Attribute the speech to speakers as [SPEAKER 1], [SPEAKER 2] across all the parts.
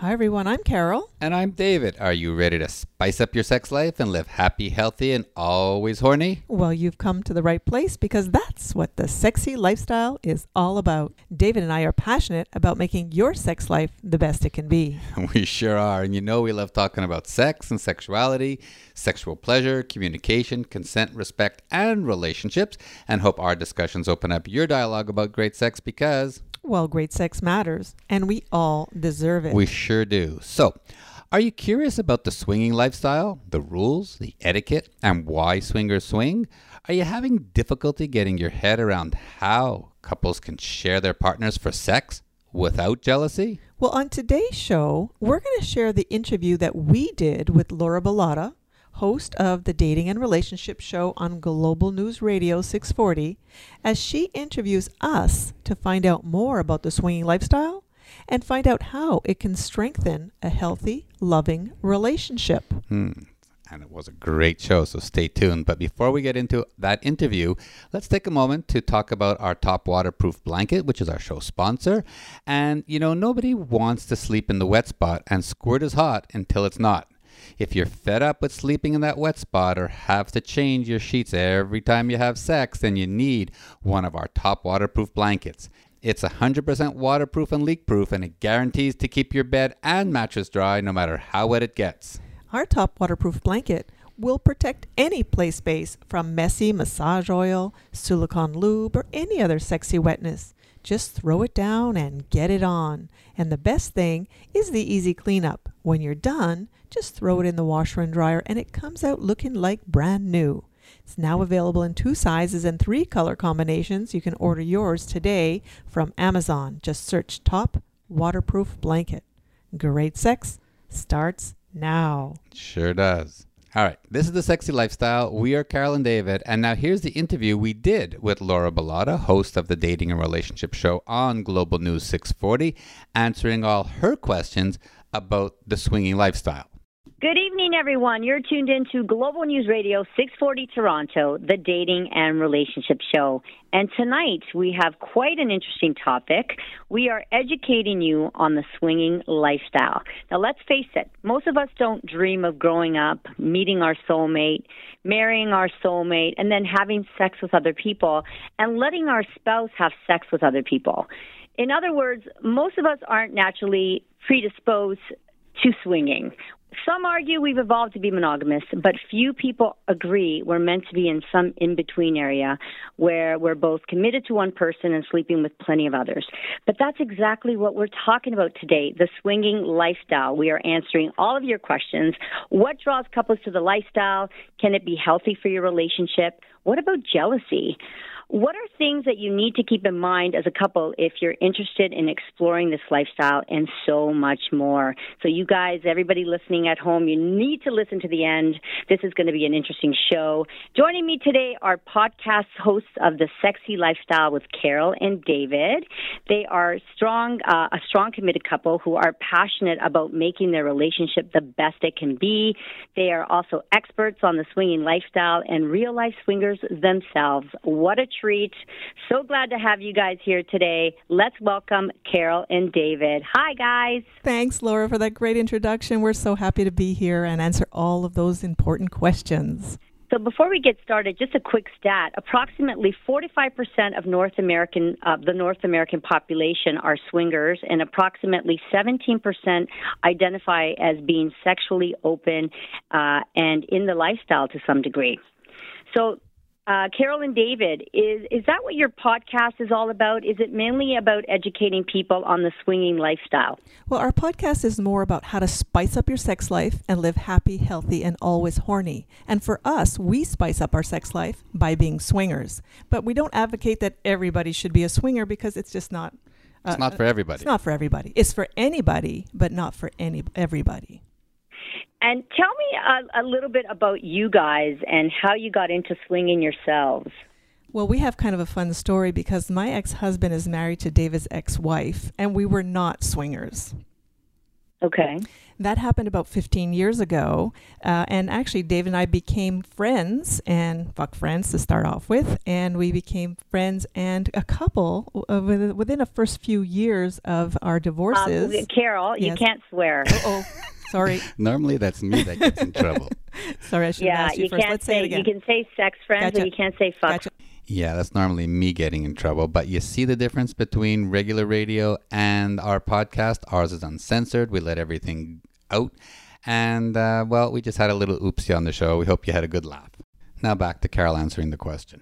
[SPEAKER 1] Hi, everyone. I'm Carol.
[SPEAKER 2] And I'm David. Are you ready to spice up your sex life and live happy, healthy, and always horny?
[SPEAKER 1] Well, you've come to the right place because that's what the sexy lifestyle is all about. David and I are passionate about making your sex life the best it can be.
[SPEAKER 2] We sure are. And you know, we love talking about sex and sexuality, sexual pleasure, communication, consent, respect, and relationships. And hope our discussions open up your dialogue about great sex because
[SPEAKER 1] Well, great sex matters, and we all deserve it.
[SPEAKER 2] we sure do. So, are you curious about the swinging lifestyle, the rules, the etiquette, and why swingers swing? Are you having difficulty getting your head around how couples can share their partners for sex without jealousy?
[SPEAKER 1] Well, on today's show, we're going to share the interview that we did with Laura Bilotta, host of the Dating and Relationship Show on Global News Radio 640, as she interviews us to find out more about the swinging lifestyle and find out how it can strengthen a healthy, loving relationship.
[SPEAKER 2] Hmm. And it was a great show, so stay tuned. But before we get into that interview, let's take a moment to talk about our top waterproof blanket, which is our show sponsor. And, you know, nobody wants to sleep in the wet spot, and squirt is hot until it's not. If you're fed up with sleeping in that wet spot or have to change your sheets every time you have sex, then you need one of our top waterproof blankets. It's 100% waterproof and leak proof, and it guarantees to keep your bed and mattress dry no matter how wet it gets.
[SPEAKER 1] Our top waterproof blanket will protect any play space from messy massage oil, silicone lube, or any other sexy wetness. Just throw it down and get it on. And the best thing is the easy cleanup. When you're done, just throw it in the washer and dryer and it comes out looking like brand new. It's now available in two sizes and three color combinations. You can order yours today from Amazon. Just search Top Waterproof Blanket. Great sex starts now.
[SPEAKER 2] Sure does. All right, this is the Sexy Lifestyle. We are Carol and David, and now here's the interview we did with Laura Bilotta, host of the Dating and Relationship Show on Global News 640, answering all her questions about the swinging lifestyle.
[SPEAKER 3] Good evening, everyone. You're tuned in to Global News Radio 640 Toronto, the Dating and Relationship Show. And tonight we have quite an interesting topic. We are educating you on the swinging lifestyle. Now, let's face it, most of us don't dream of growing up, meeting our soulmate, marrying our soulmate, and then having sex with other people and letting our spouse have sex with other people. In other words, most of us aren't naturally predisposed to swinging. Some argue we've evolved to be monogamous, but few people agree we're meant to be in some in between area where we're both committed to one person and sleeping with plenty of others. But that's exactly what we're talking about today the swinging lifestyle. We are answering all of your questions. What draws couples to the lifestyle? Can it be healthy for your relationship? What about jealousy? What are things that you need to keep in mind as a couple if you're interested in exploring this lifestyle and so much more? So, you guys, everybody listening at home, you need to listen to the end. This is going to be an interesting show. Joining me today are podcast hosts of The Sexy Lifestyle with Carol and David. They are strong, uh, a strong, committed couple who are passionate about making their relationship the best it can be. They are also experts on the swinging lifestyle and real life swingers themselves. What a treat. So glad to have you guys here today. Let's welcome Carol and David. Hi, guys.
[SPEAKER 1] Thanks, Laura, for that great introduction. We're so happy to be here and answer all of those important questions.
[SPEAKER 3] So before we get started, just a quick stat: approximately 45% of North American uh, the North American population are swingers, and approximately 17% identify as being sexually open uh, and in the lifestyle to some degree. So uh, Carol and David, is is that what your podcast is all about? Is it mainly about educating people on the swinging lifestyle?
[SPEAKER 1] Well, our podcast is more about how to spice up your sex life and live happy, healthy, and always horny. And for us, we spice up our sex life by being swingers. But we don't advocate that everybody should be a swinger because it's just not. uh,
[SPEAKER 2] It's not for everybody.
[SPEAKER 1] It's not for everybody. It's for anybody, but not for any everybody.
[SPEAKER 3] And tell me a, a little bit about you guys and how you got into swinging yourselves.
[SPEAKER 1] Well, we have kind of a fun story because my ex husband is married to David's ex wife, and we were not swingers.
[SPEAKER 3] Okay.
[SPEAKER 1] That happened about 15 years ago. Uh, and actually, Dave and I became friends and fuck friends to start off with. And we became friends and a couple uh, within, the first few years of our divorces.
[SPEAKER 3] Um, Carol, you can't swear.
[SPEAKER 1] oh, sorry.
[SPEAKER 2] Normally, that's me that gets in trouble.
[SPEAKER 1] Sorry, I should
[SPEAKER 3] yeah,
[SPEAKER 1] have asked you,
[SPEAKER 3] you
[SPEAKER 1] first.
[SPEAKER 3] can't
[SPEAKER 1] Let's
[SPEAKER 3] say
[SPEAKER 1] say it again.
[SPEAKER 3] you can say sex friends,
[SPEAKER 1] Gotcha.
[SPEAKER 3] but you can't say fuck.
[SPEAKER 1] Gotcha.
[SPEAKER 2] Yeah, that's normally me getting in trouble. But you see the difference between regular radio and our podcast? Ours is uncensored. We let everything out. And, uh, well, we just had a little oopsie on the show. We hope you had a good laugh. Now back to Carol answering the question.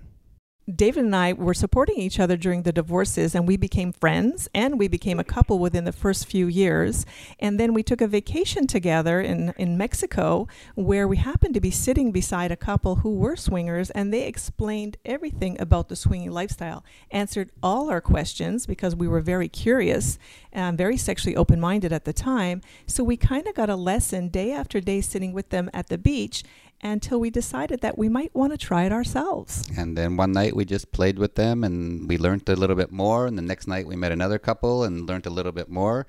[SPEAKER 1] David and I were supporting each other during the divorces, and we became friends and we became a couple within the first few years. And then we took a vacation together in, in Mexico where we happened to be sitting beside a couple who were swingers, and they explained everything about the swinging lifestyle, answered all our questions because we were very curious and very sexually open minded at the time. So we kind of got a lesson day after day sitting with them at the beach until we decided that we might want to try it ourselves.
[SPEAKER 2] And then one night we just played with them and we learned a little bit more. And the next night we met another couple and learned a little bit more.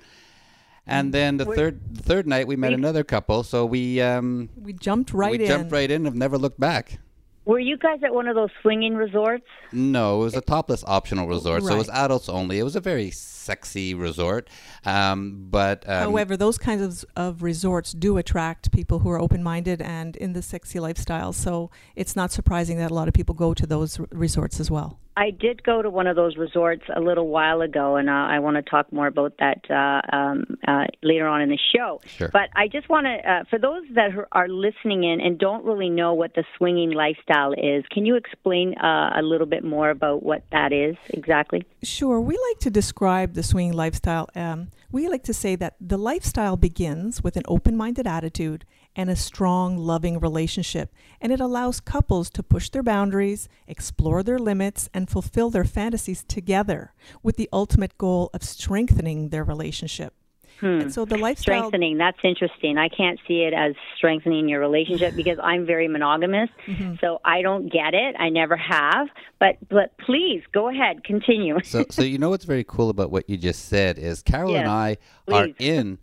[SPEAKER 2] And then the third the third night we met another couple. So we um,
[SPEAKER 1] We jumped right
[SPEAKER 2] we
[SPEAKER 1] in.
[SPEAKER 2] We jumped right in and have never looked back.
[SPEAKER 3] Were you guys at one of those swinging resorts?
[SPEAKER 2] No, it was a topless optional resort, so it was adults only. It was a very sexy resort, um, but um,
[SPEAKER 1] However, those kinds of, of resorts do attract people who are open minded and in the sexy lifestyle. So it's not surprising that a lot of people go to those r- resorts as well.
[SPEAKER 3] I did go to one of those resorts a little while ago, and uh, I want to talk more about that uh, um, uh, later on in the show.
[SPEAKER 2] Sure.
[SPEAKER 3] But I just want to, uh, for those that are- are listening in and don't really know what the swinging lifestyle is, can you explain uh, a little bit more about what that is exactly?
[SPEAKER 1] Sure. We like to describe the swinging lifestyle. Um, we like to say that the lifestyle begins with an open minded attitude and a strong, loving relationship, and it allows couples to push their boundaries, explore their limits, and fulfill their fantasies together with the ultimate goal of strengthening their relationship. Hmm. And so the lifestyle.
[SPEAKER 3] Strengthening, that's interesting. I can't see it as strengthening your relationship mm-hmm. because I'm very monogamous, mm-hmm. so I don't get it. I never have. But but please go ahead, continue.
[SPEAKER 2] so so you know what's very cool about what you just said is Carol and
[SPEAKER 3] Yes,
[SPEAKER 2] I are
[SPEAKER 3] please.
[SPEAKER 2] in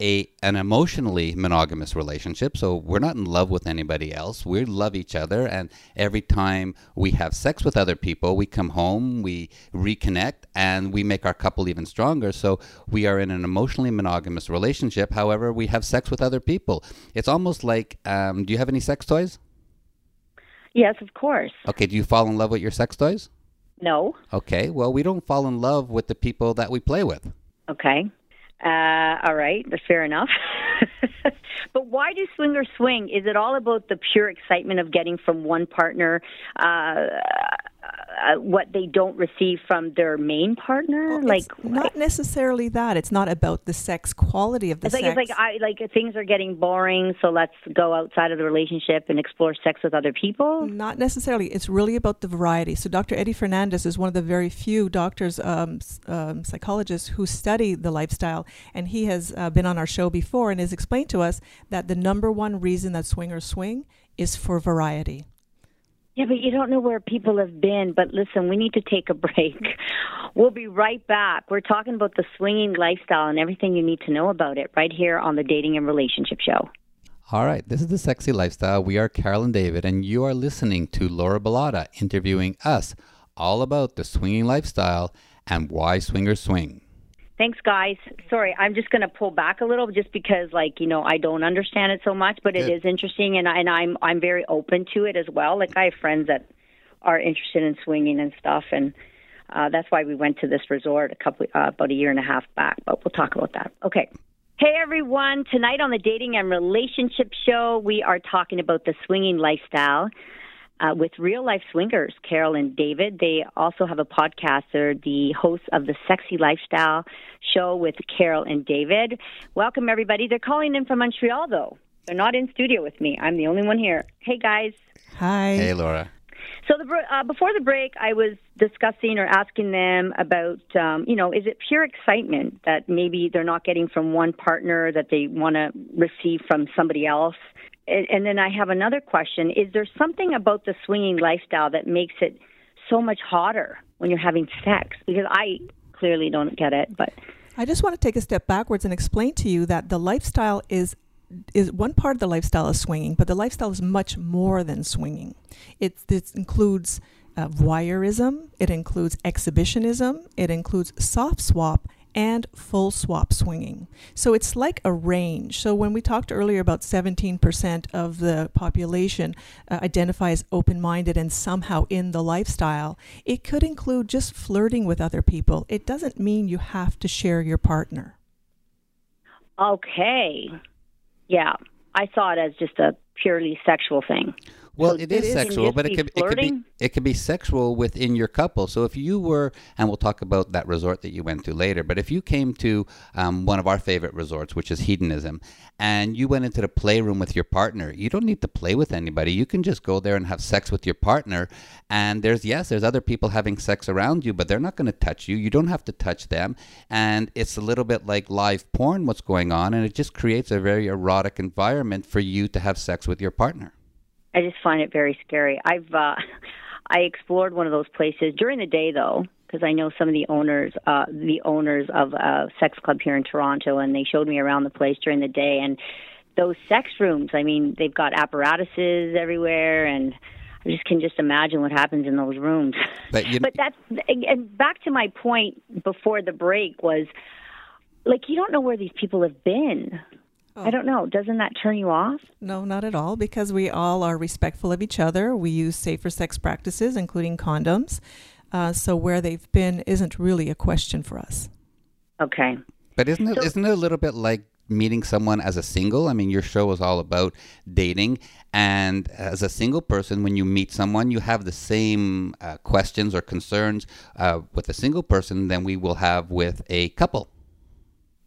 [SPEAKER 2] a an emotionally monogamous relationship. So we're not in love with anybody else. We love each other, and every time we have sex with other people, we come home, we reconnect, and we make our couple even stronger. So we are in an emotionally monogamous relationship. However, we have sex with other people. It's almost like, um, do you have any sex toys?
[SPEAKER 3] yes, of course.
[SPEAKER 2] Okay, do you fall in love with your sex toys?
[SPEAKER 3] No.
[SPEAKER 2] Okay, well, we don't fall in love with the people that we play with.
[SPEAKER 3] Okay. Uh, all right. Fair enough. but why do swingers swing? Is it all about the pure excitement of getting from one partner uh, uh, what they don't receive from their main partner? like,
[SPEAKER 1] it's not necessarily that. It's not about the sex quality of the
[SPEAKER 3] it's like
[SPEAKER 1] sex.
[SPEAKER 3] it's like I like things are getting boring, so let's go outside of the relationship and explore sex with other people.
[SPEAKER 1] Not necessarily. It's really about the variety. So, Dr. Eddie Fernandes is one of the very few doctors, um, um, psychologists who study the lifestyle. And he has uh, been on our show before and has explained to us that the number one reason that swingers swing is for variety.
[SPEAKER 3] Yeah, but you don't know where people have been. But listen, we need to take a break. We'll be right back. We're talking about the swinging lifestyle and everything you need to know about it right here on the Dating and Relationship Show.
[SPEAKER 2] All right, this is the Sexy Lifestyle. We are Carol and David, and you are listening to Laura Bilotta interviewing us all about the swinging lifestyle and why swingers swing.
[SPEAKER 3] Thanks, guys. Sorry, I'm just going to pull back a little, just because, like, you know, I don't understand it so much, but it is interesting, and I, and I'm I'm very open to it as well. Like, I have friends that are interested in swinging and stuff, and uh, that's why we went to this resort a couple uh, about a year and a half back. But we'll talk about that. Okay. Hey everyone! Tonight on the Dating and Relationship Show, we are talking about the swinging lifestyle uh, with real life swingers, Carol and David. They also have a podcast. They're the hosts of the Sexy Lifestyle Show with Carol and David. Welcome, everybody. They're calling in from Montreal, though. They're not in studio with me. I'm the only one here. Hey, guys.
[SPEAKER 1] Hi.
[SPEAKER 2] Hey, Laura.
[SPEAKER 3] So the, uh, before the break, I was discussing or asking them about, um, you know, is it pure excitement that maybe they're not getting from one partner that they want to receive from somebody else? And, then I have another question: Is there something about the swinging lifestyle that makes it so much hotter when you're having sex? Because I clearly don't get it, but
[SPEAKER 1] I just want to take a step backwards and explain to you that the lifestyle is is one part of the lifestyle is swinging, but the lifestyle is much more than swinging. It, it includes uh, voyeurism, it includes exhibitionism, it includes soft swap, and full swap swinging. So it's like a range. So when we talked earlier about 17% of the population uh, identify as open minded and somehow in the lifestyle, it could include just flirting with other people. It doesn't mean you have to share your partner.
[SPEAKER 3] Okay. Yeah. I saw it as just a purely sexual thing.
[SPEAKER 2] Well,
[SPEAKER 3] So
[SPEAKER 2] it is sexual, but it could,
[SPEAKER 3] be
[SPEAKER 2] it could be it could be sexual within your couple. So if you were, and we'll talk about that resort that you went to later, but if you came to um, one of our favorite resorts, which is hedonism, and you went into the playroom with your partner, you don't need to play with anybody. You can just go there and have sex with your partner. And there's yes, there's other people having sex around you, but they're not going to touch you. You don't have to touch them, and it's a little bit like live porn what's going on, and it just creates a very erotic environment for you to have sex with your partner.
[SPEAKER 3] I just find it very scary. I've uh, I explored one of those places during the day though, because I know some of the owners, uh, the owners of a sex club here in Toronto, and they showed me around the place during the day. And those sex rooms, I mean, they've got apparatuses everywhere, and I just can just imagine what happens in those rooms.
[SPEAKER 2] But you-
[SPEAKER 3] but that's and back to my point before the break was like you don't know where these people have been. I don't know. Doesn't that turn you off?
[SPEAKER 1] No, not at all, because we all are respectful of each other. We use safer sex practices, including condoms. Uh, so where they've been isn't really a question for us.
[SPEAKER 3] Okay.
[SPEAKER 2] But isn't it
[SPEAKER 3] So-
[SPEAKER 2] not it a little bit like meeting someone as a single? I mean, your show is all about dating, and as a single person, when you meet someone, you have the same uh, questions or concerns uh, with a single person than we will have with a couple.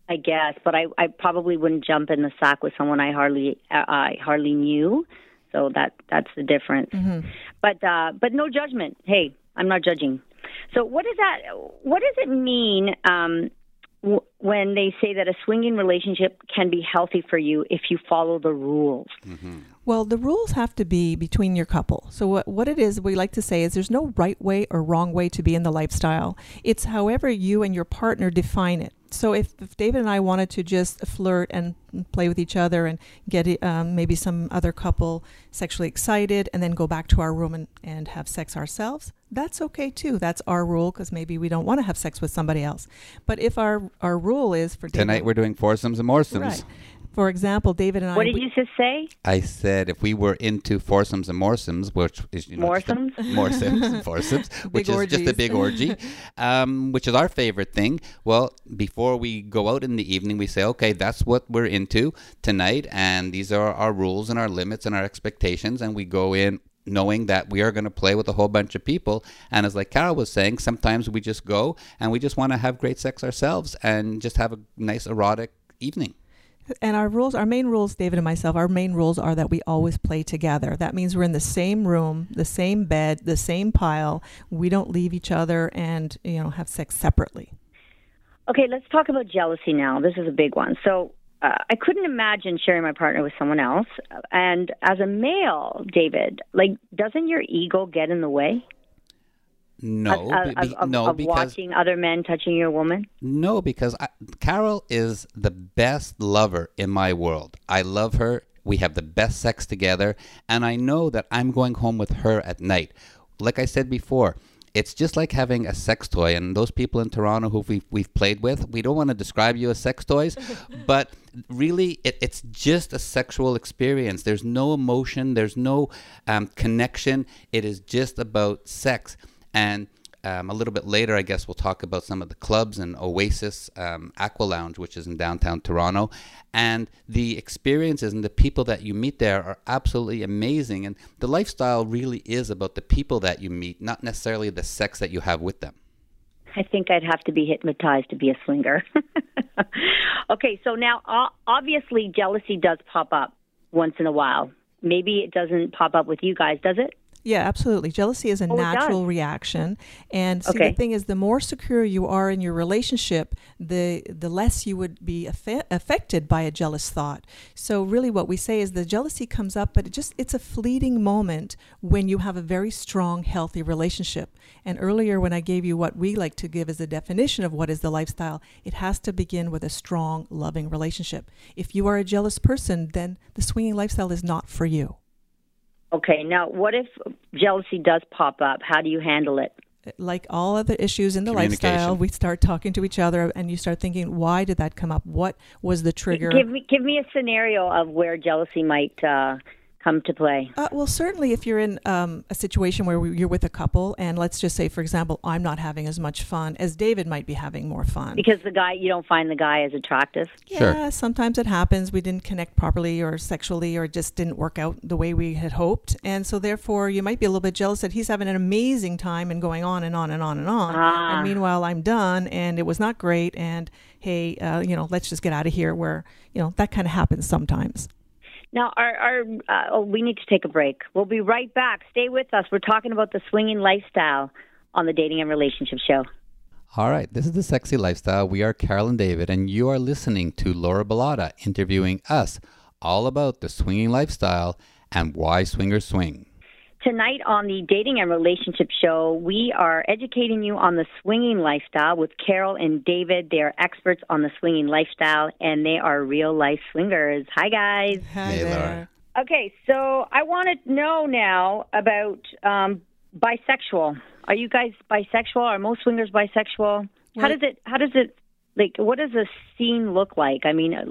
[SPEAKER 3] I guess, but I, I probably wouldn't jump in the sack with someone I hardly uh, I hardly knew. So that that's the difference. But uh, but no judgment. Hey, I'm not judging. So what does that? What does it mean um, w- when they say that a swinging relationship can be healthy for you if you follow the rules?
[SPEAKER 1] Well, the rules have to be between your couple. So what what it is we like to say is there's no right way or wrong way to be in the lifestyle. It's however you and your partner define it. So if, if David and I wanted to just flirt and play with each other and get um, maybe some other couple sexually excited and then go back to our room and, and have sex ourselves, that's okay too. That's our rule because maybe we don't want to have sex with somebody else. But if our our rule is for David,
[SPEAKER 2] Tonight we're doing foursomes and moresomes.
[SPEAKER 1] right. For example, David and I
[SPEAKER 3] What did
[SPEAKER 1] we-
[SPEAKER 3] you just say?
[SPEAKER 2] I said if we were into foursomes and moresomes, which is you know, just a-
[SPEAKER 3] Moresomes?
[SPEAKER 2] moresomes and foursomes, which is just a big orgy, um, which is our favorite thing. Well, before we go out in the evening, we say, okay, that's what we're into tonight, and these are our rules and our limits and our expectations, and we go in knowing that we are going to play with a whole bunch of people. And as like Carol was saying, sometimes we just go and we just want to have great sex ourselves and just have a nice erotic evening.
[SPEAKER 1] And our rules, our main rules, David and myself, our main rules are that we always play together. That means we're in the same room, the same bed, the same pile. We don't leave each other and, you know, have sex separately.
[SPEAKER 3] Okay, let's talk about jealousy now. This is a big one. So uh, I couldn't imagine sharing my partner with someone else. And as a male, David, like, doesn't your ego get in the way
[SPEAKER 2] No,
[SPEAKER 3] of, of,
[SPEAKER 2] be-
[SPEAKER 3] of,
[SPEAKER 2] no,
[SPEAKER 3] of
[SPEAKER 2] because
[SPEAKER 3] watching other men touching your woman?
[SPEAKER 2] No, because I, Carol is the best lover in my world. I love her. We have the best sex together, and I know that I'm going home with her at night. Like I said before, it's just like having a sex toy. And those people in Toronto who we've, we've played with, we don't want to describe you as sex toys, but really, it, it's just a sexual experience. There's no emotion, there's no um, connection. It is just about sex. And um, a little bit later, I guess we'll talk about some of the clubs and Oasis um, Aqua Lounge, which is in downtown Toronto. And the experiences and the people that you meet there are absolutely amazing. And the lifestyle really is about the people that you meet, not necessarily the sex that you have with them.
[SPEAKER 3] I think I'd have to be hypnotized to be a swinger. okay, so now obviously jealousy does pop up once in a while. Maybe it doesn't pop up with you guys, does it?
[SPEAKER 1] Yeah, absolutely. Jealousy is a
[SPEAKER 3] Oh,
[SPEAKER 1] natural reaction, and see
[SPEAKER 3] Okay.
[SPEAKER 1] the thing is, the more secure you are in your relationship, the the less you would be affe- affected by a jealous thought. So really, what we say is the jealousy comes up, but it just it's a fleeting moment when you have a very strong, healthy relationship. And earlier, when I gave you what we like to give as a definition of what is the lifestyle, it has to begin with a strong, loving relationship. If you are a jealous person, then the swinging lifestyle is not for you.
[SPEAKER 3] Okay, now what if jealousy does pop up? How do you handle it?
[SPEAKER 1] like all other issues in the lifestyle, we start talking to each other and you start thinking, why did that come up? What was the trigger?
[SPEAKER 3] Give me give me a scenario of where jealousy might uh, come to play.
[SPEAKER 1] Uh, well, certainly, if you're in um, a situation where you're with a couple, and let's just say, for example, I'm not having as much fun as David might be having more fun.
[SPEAKER 3] Because the guy, you don't find the guy as attractive.
[SPEAKER 2] Sure.
[SPEAKER 1] Yeah, sometimes it happens. We didn't connect properly or sexually, or it just didn't work out the way we had hoped. And so, therefore, you might be a little bit jealous that he's having an amazing time and going on and on and on and on.
[SPEAKER 3] Ah.
[SPEAKER 1] And meanwhile, I'm done and it was not great. And hey, uh, you know, let's just get out of here. Where, you know, that kind of happens sometimes.
[SPEAKER 3] Now, our, our uh, oh, we need to take a break. We'll be right back. Stay with us. We're talking about the swinging lifestyle on the Dating and Relationship Show.
[SPEAKER 2] All right, this is the Sexy Lifestyle. We are Carol and David, and you are listening to Laura Bilotta interviewing us all about the swinging lifestyle and why swingers swing.
[SPEAKER 3] Tonight on the Dating and Relationship Show, we are educating you on the swinging lifestyle with Carol and David. They are experts on the swinging lifestyle, and they are real life swingers. Hi, guys.
[SPEAKER 1] Hi
[SPEAKER 2] Hey, Laura.
[SPEAKER 1] there.
[SPEAKER 3] Okay, so I want to know now about um, bisexual. Are you guys bisexual? Are most swingers bisexual? How does it? How does it? Like, what does a scene look like? I mean, uh,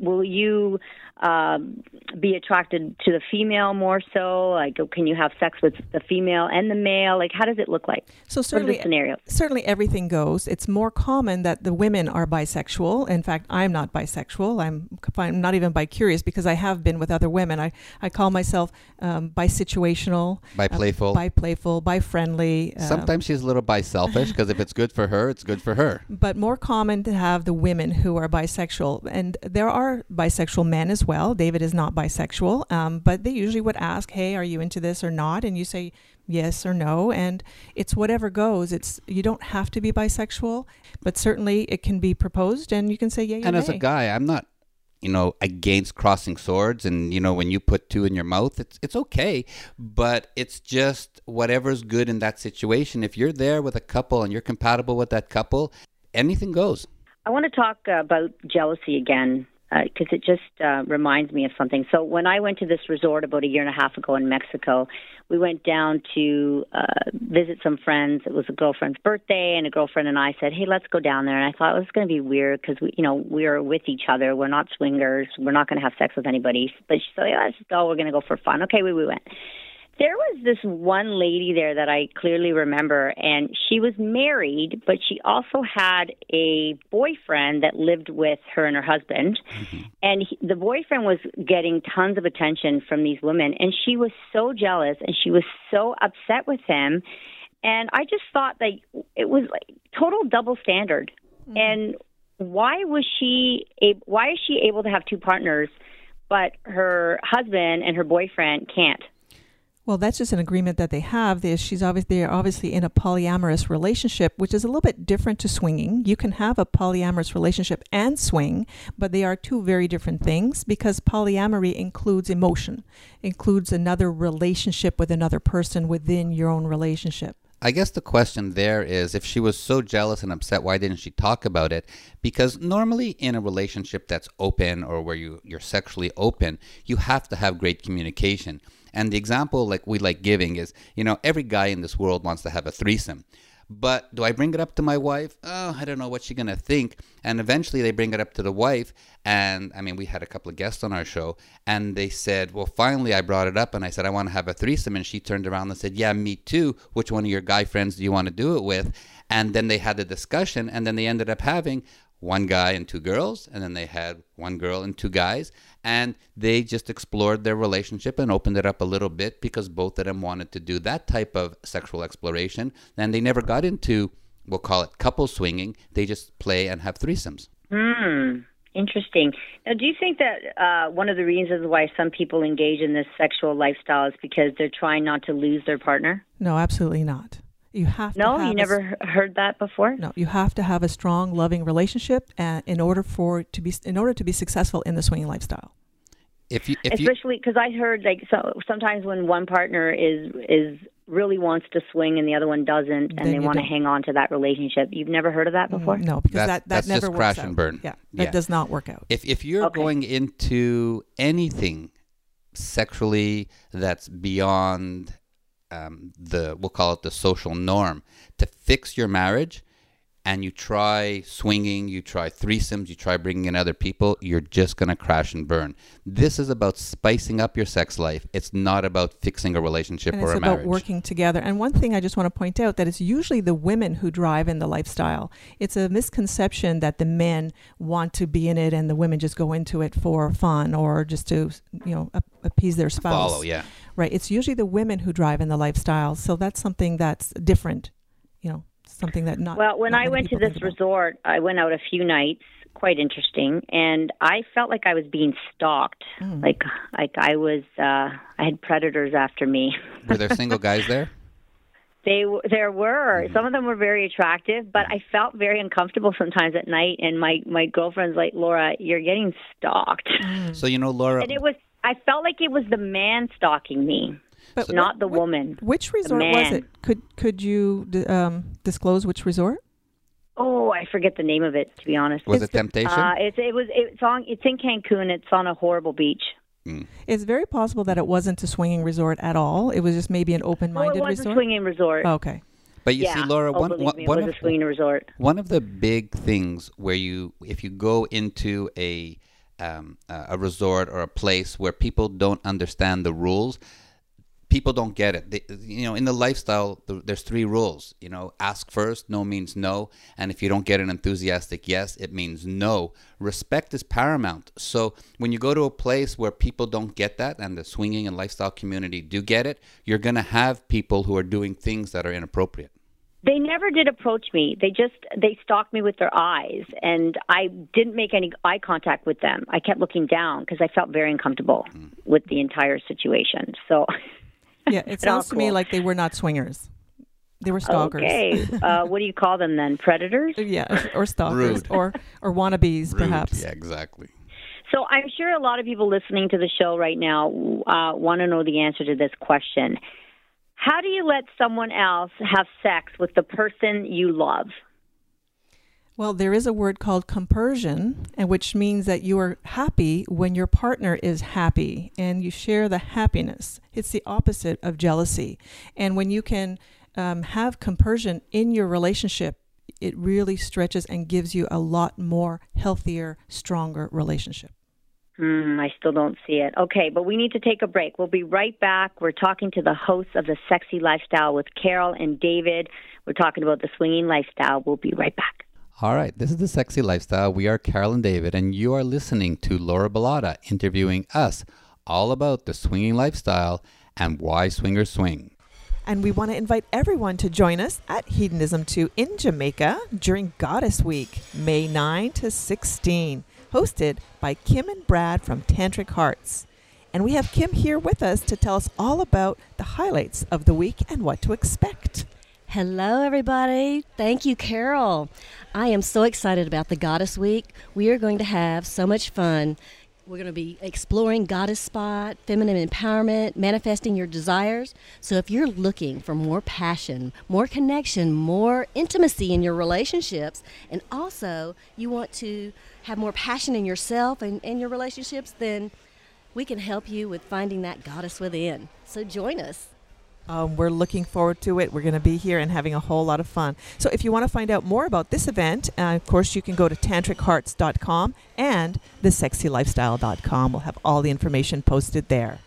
[SPEAKER 3] will you um, be attracted to the female more so? Like, can you have sex with the female and the male? Like, how does it look like?
[SPEAKER 1] So certainly,
[SPEAKER 3] the scenarios?
[SPEAKER 1] certainly everything goes. It's more common that the women are bisexual. In fact, I'm not bisexual. I'm, I'm not even bi-curious because I have been with other women. I, I call myself um, bisituational,
[SPEAKER 2] By playful.
[SPEAKER 1] bi playful, bi friendly.
[SPEAKER 2] Sometimes she's a little bi selfish because if it's good for her, it's good for her.
[SPEAKER 1] but more common to have the women who are bisexual. And there are bisexual men as well. David is not bisexual, um, but they usually would ask, "Hey, are you into this or not?" And you say yes or no, and it's whatever goes. It's you don't have to be bisexual, but certainly it can be proposed, and you can say yeah.
[SPEAKER 2] And as a guy, I'm not, you know, against crossing swords. And you know, when you put two in your mouth, it's it's okay. But it's just whatever's good in that situation. If you're there with a couple and you're compatible with that couple, anything goes.
[SPEAKER 3] I want to talk uh, about jealousy again because it just uh, reminds me of something. So when I went to this resort about a year and a half ago in Mexico, we went down to uh, visit some friends. It was a girlfriend's birthday, and a girlfriend and I said, "Hey, let's go down there." And I thought it was going to be weird because we, you know, we are with each other. We're not swingers. We're not going to have sex with anybody. But she said, yeah, "Let's go. We're going to go for fun." Okay, we we went there was this one lady there that I clearly remember, and she was married, but she also had a boyfriend that lived with her and her husband. Mm-hmm. And he, the boyfriend was getting tons of attention from these women, and she was so jealous and she was so upset with him. And I just thought that it was like total double standard. Mm-hmm. And why was she? A, why is she able to have two partners, but her husband and her boyfriend can't?
[SPEAKER 1] Well, that's just an agreement that they have. They, she's obviously they're obviously in a polyamorous relationship, which is a little bit different to swinging. You can have a polyamorous relationship and swing, but they are two very different things because polyamory includes emotion, includes another relationship with another person within your own relationship.
[SPEAKER 2] I guess the question there is if she was so jealous and upset, why didn't she talk about it? Because normally in a relationship that's open or where you, you're sexually open, you have to have great communication. And the example like we like giving is, you know, every guy in this world wants to have a threesome. But do I bring it up to my wife? Oh, I don't know what she's going to think. And eventually they bring it up to the wife. And I mean, we had a couple of guests on our show and they said, well, finally I brought it up and I said, I want to have a threesome. And she turned around and said, yeah, me too. Which one of your guy friends do you want to do it with? And then they had the discussion and then they ended up having one guy and two girls. And then they had one girl and two guys. And they just explored their relationship and opened it up a little bit because both of them wanted to do that type of sexual exploration. And they never got into, we'll call it couple swinging. They just play and have threesomes.
[SPEAKER 3] Hmm. Interesting. Now, do you think that uh, one of the reasons why some people engage in this sexual lifestyle is because they're trying not to lose their partner?
[SPEAKER 1] No, absolutely not. You have
[SPEAKER 3] no,
[SPEAKER 1] to have
[SPEAKER 3] you never s- heard that before.
[SPEAKER 1] No, you have to have a strong, loving relationship, uh, in order for to be in order to be successful in the swinging lifestyle.
[SPEAKER 2] If you if you
[SPEAKER 3] Especially because I heard like so sometimes when one partner is is really wants to swing and the other one doesn't, and they want to
[SPEAKER 1] don't.
[SPEAKER 3] hang on to that relationship. You've never heard of that before?
[SPEAKER 1] No, because
[SPEAKER 2] That's-
[SPEAKER 1] that that
[SPEAKER 2] that's
[SPEAKER 1] never
[SPEAKER 2] just
[SPEAKER 1] works
[SPEAKER 2] crash
[SPEAKER 1] out.
[SPEAKER 2] and burn.
[SPEAKER 1] Yeah, that
[SPEAKER 2] Yeah.
[SPEAKER 1] does not work out.
[SPEAKER 2] if if you're
[SPEAKER 3] Okay.
[SPEAKER 2] going into anything sexually that's beyond um, the we'll call it the social norm to fix your marriage and you try swinging you try threesomes you try bringing in other people you're just going to crash and burn this is about spicing up your sex life it's not about fixing a relationship
[SPEAKER 1] and
[SPEAKER 2] or
[SPEAKER 1] it's
[SPEAKER 2] a
[SPEAKER 1] about
[SPEAKER 2] marriage
[SPEAKER 1] working together. And one thing I just want to point out that it's usually the women who drive in the lifestyle. It's a misconception that the men want to be in it and the women just go into it for fun or just to you know appease their spouse.
[SPEAKER 2] follow yeah
[SPEAKER 1] Right. It's usually the women who drive in the lifestyle. So that's something that's different. You know, something that not.
[SPEAKER 3] Well, when
[SPEAKER 1] not
[SPEAKER 3] I went to this
[SPEAKER 1] think about.
[SPEAKER 3] resort, I went out a few nights, quite interesting, and I felt like I was being stalked.
[SPEAKER 1] Mm.
[SPEAKER 3] Like like I was uh I had predators after me.
[SPEAKER 2] were there single guys there
[SPEAKER 3] They there were
[SPEAKER 1] Mm-hmm.
[SPEAKER 3] some of them were very attractive, but I felt very uncomfortable sometimes at night. And my my girlfriend's like, Laura, you're getting stalked,
[SPEAKER 1] Mm.
[SPEAKER 2] so you know laura
[SPEAKER 3] and it was I felt like it was the man stalking me,
[SPEAKER 1] But
[SPEAKER 3] not the
[SPEAKER 1] wh-
[SPEAKER 3] woman.
[SPEAKER 1] Which resort was it? Could could you um, disclose which resort?
[SPEAKER 3] Oh, I forget the name of it to be honest.
[SPEAKER 2] was
[SPEAKER 1] It's
[SPEAKER 2] it
[SPEAKER 1] the-
[SPEAKER 2] temptation
[SPEAKER 3] Uh, it's it was it's on it's in Cancun. It's on a horrible beach.
[SPEAKER 1] It's very possible that it wasn't a swinging resort at all. It was just maybe an
[SPEAKER 3] Oh,
[SPEAKER 1] open-minded
[SPEAKER 3] it was
[SPEAKER 1] resort.
[SPEAKER 3] a swinging resort.
[SPEAKER 1] Oh, okay.
[SPEAKER 2] but you
[SPEAKER 3] yeah.
[SPEAKER 2] see laura
[SPEAKER 3] oh,
[SPEAKER 2] one, one,
[SPEAKER 3] me,
[SPEAKER 2] one of,
[SPEAKER 3] a swinging resort.
[SPEAKER 2] One of the big things where you, if you go into a um, uh, a resort or a place where people don't understand the rules, people don't get it. They, you know, in the lifestyle, there's three rules. You know, ask first, no means no, and if you don't get an enthusiastic yes, it means no. Respect is paramount. So when you go to a place where people don't get that, and the swinging and lifestyle community do get it, you're gonna have people who are doing things that are inappropriate.
[SPEAKER 3] They never did approach me. They just they stalked me with their eyes, and I didn't make any eye contact with them. I kept looking down because I felt very uncomfortable
[SPEAKER 2] Mm.
[SPEAKER 3] with the entire situation. So,
[SPEAKER 1] Yeah, it
[SPEAKER 3] all
[SPEAKER 1] sounds to me like they were not swingers. They were stalkers.
[SPEAKER 3] okay, uh, what do you call them then? Predators?
[SPEAKER 1] Yeah, or stalkers,
[SPEAKER 2] Rude.
[SPEAKER 1] or or wannabes, perhaps.
[SPEAKER 2] Yeah, exactly.
[SPEAKER 3] So I'm sure a lot of people listening to the show right now uh, want to know the answer to this question. How do you let someone else have sex with the person you love?
[SPEAKER 1] Well, there is a word called compersion, and which means that you are happy when your partner is happy and you share the happiness. It's the opposite of jealousy. And when you can um, have compersion in your relationship, it really stretches and gives you a lot more healthier, stronger relationship.
[SPEAKER 3] Hmm, I still don't see it. Okay, but we need to take a break. We'll be right back. We're talking to the hosts of the Sexy Lifestyle with Carol and David. We're talking about the swinging lifestyle. We'll be right back.
[SPEAKER 2] All right, this is the Sexy Lifestyle. We are Carol and David, and you are listening to Laura Bilotta interviewing us all about the swinging lifestyle and why swingers swing.
[SPEAKER 1] And we want to invite everyone to join us at Hedonism 2 in Jamaica during Goddess Week, May 9 to 16, hosted by Kim and Brad from Tantric Hearts. And we have Kim here with us to tell us all about the highlights of the week and what to expect.
[SPEAKER 4] Hello, everybody. Thank you, Carol. I am so excited about the Goddess Week. We are going to have so much fun. We're going to be exploring Goddess Spot, feminine empowerment, manifesting your desires. So, if you're looking for more passion, more connection, more intimacy in your relationships, and also you want to have more passion in yourself and, in your relationships, then we can help you with finding that goddess within. So, join us.
[SPEAKER 1] Um, we're looking forward to it. We're going to be here and having a whole lot of fun. So, if you want to find out more about this event, uh, of course, you can go to tantrichearts.com and thesexylifestyle.com. We'll have all the information posted there.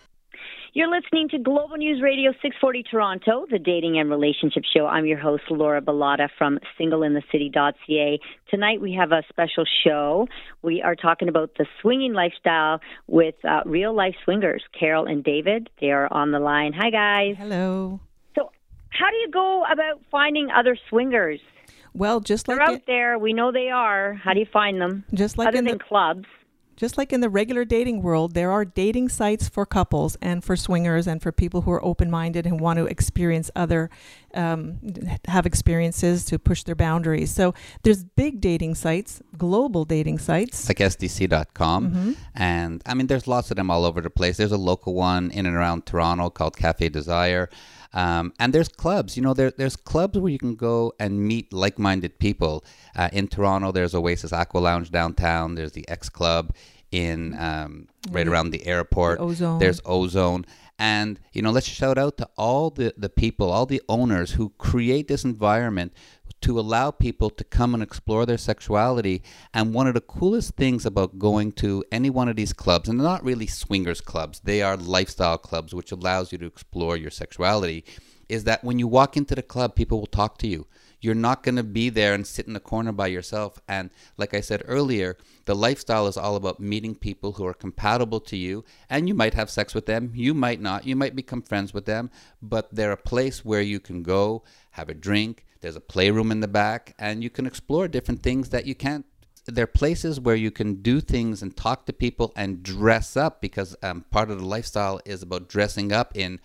[SPEAKER 3] You're listening to Global News Radio 640 Toronto, the dating and relationship show. I'm your host, Laura Bilotta from singleinthecity.ca. Tonight we have a special show. We are talking about the swinging lifestyle with uh, real life swingers, Carol and David. They are on the line. Hi, guys.
[SPEAKER 1] Hello.
[SPEAKER 3] So, how do you go about finding other swingers?
[SPEAKER 1] Well, just like
[SPEAKER 3] They're out
[SPEAKER 1] it-
[SPEAKER 3] there. We know they are. How do you find them?
[SPEAKER 1] just like
[SPEAKER 3] Other
[SPEAKER 1] in
[SPEAKER 3] than
[SPEAKER 1] the
[SPEAKER 3] clubs.
[SPEAKER 1] Just like in the regular dating world, there are dating sites for couples and for swingers and for people who are open minded and want to experience other, um, have experiences to push their boundaries. So there's big dating sites, global dating sites.
[SPEAKER 2] like sdc.com
[SPEAKER 1] Mm-hmm.
[SPEAKER 2] and i mean there's lots of them all over the place there's a local one in and around toronto called cafe desire um, and there's clubs you know there, there's clubs where you can go and meet like-minded people. Uh, in toronto there's oasis aqua lounge downtown. There's the x club in um, right around the airport.
[SPEAKER 1] The Ozone.
[SPEAKER 2] there's ozone and you know let's shout out to all the, the people all the owners who create this environment to allow people to come and explore their sexuality. And one of the coolest things about going to any one of these clubs and they're not really swingers clubs they are lifestyle clubs which allows you to explore your sexuality is that when you walk into the club people will talk to you you're not going to be there and sit in the corner by yourself. And like I said earlier, the lifestyle is all about meeting people who are compatible to you. And you might have sex with them, you might not, you might become friends with them, but they're a place where you can go, have a drink. There's a playroom in the back, and you can explore different things that you can't they're places where you can do things and talk to people and dress up because um, part of the lifestyle is about dressing up in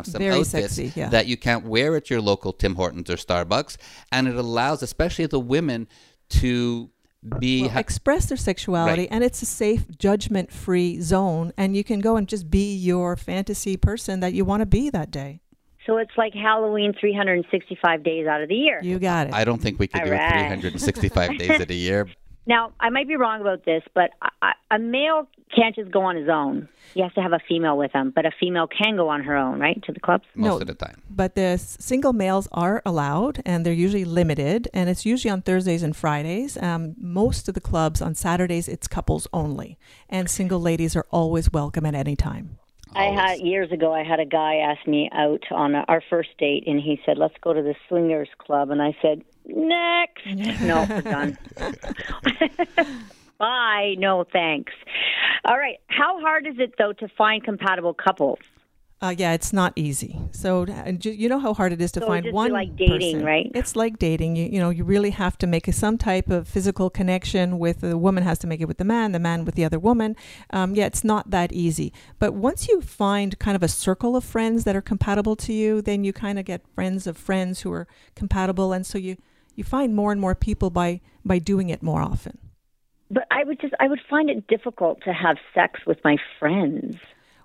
[SPEAKER 2] uh, some
[SPEAKER 1] Very
[SPEAKER 2] outfits
[SPEAKER 1] sexy, yeah.
[SPEAKER 2] that you can't wear at your local Tim Hortons or Starbucks, and it allows, especially the women, to be
[SPEAKER 1] Well,
[SPEAKER 2] ha-
[SPEAKER 1] express their sexuality
[SPEAKER 2] Right.
[SPEAKER 1] and it's a safe judgment free zone and you can go and just be your fantasy person that you want to be that day
[SPEAKER 3] So it's like Halloween 365 days out of the year.
[SPEAKER 1] you got it
[SPEAKER 2] I don't think we could
[SPEAKER 3] All
[SPEAKER 2] do it 365 days of the year.
[SPEAKER 3] Now, I might be wrong about this, but I, I, a male can't just go on his own. He has to have a female with him, but a female can go on her own, right, to the clubs?
[SPEAKER 2] Most
[SPEAKER 1] No.
[SPEAKER 2] of the time.
[SPEAKER 1] but the single males are allowed and they're usually limited and it's usually on thursdays and fridays um, most of the clubs on saturdays it's couples only and single ladies are always welcome at any time
[SPEAKER 3] I had years ago. I had a guy ask me out on our first date, and he said, "Let's go to the swingers club." And I said, "Next, no, done. Bye, no thanks." All right. How hard is it though to find compatible couples?
[SPEAKER 1] Uh, yeah, it's not easy. So you know how hard it is to
[SPEAKER 3] So
[SPEAKER 1] find one
[SPEAKER 3] like dating,
[SPEAKER 1] person.
[SPEAKER 3] right?
[SPEAKER 1] It's like dating. You you know you really have to make a, some type of physical connection with the woman has to make it with the man, the man with the other woman. Um, yeah, it's not that easy. But once you find kind of a circle of friends that are compatible to you, then you kind of get friends of friends who are compatible, and so you you find more and more people by by doing it more often.
[SPEAKER 3] But I would just I would find it difficult to have sex with my friends.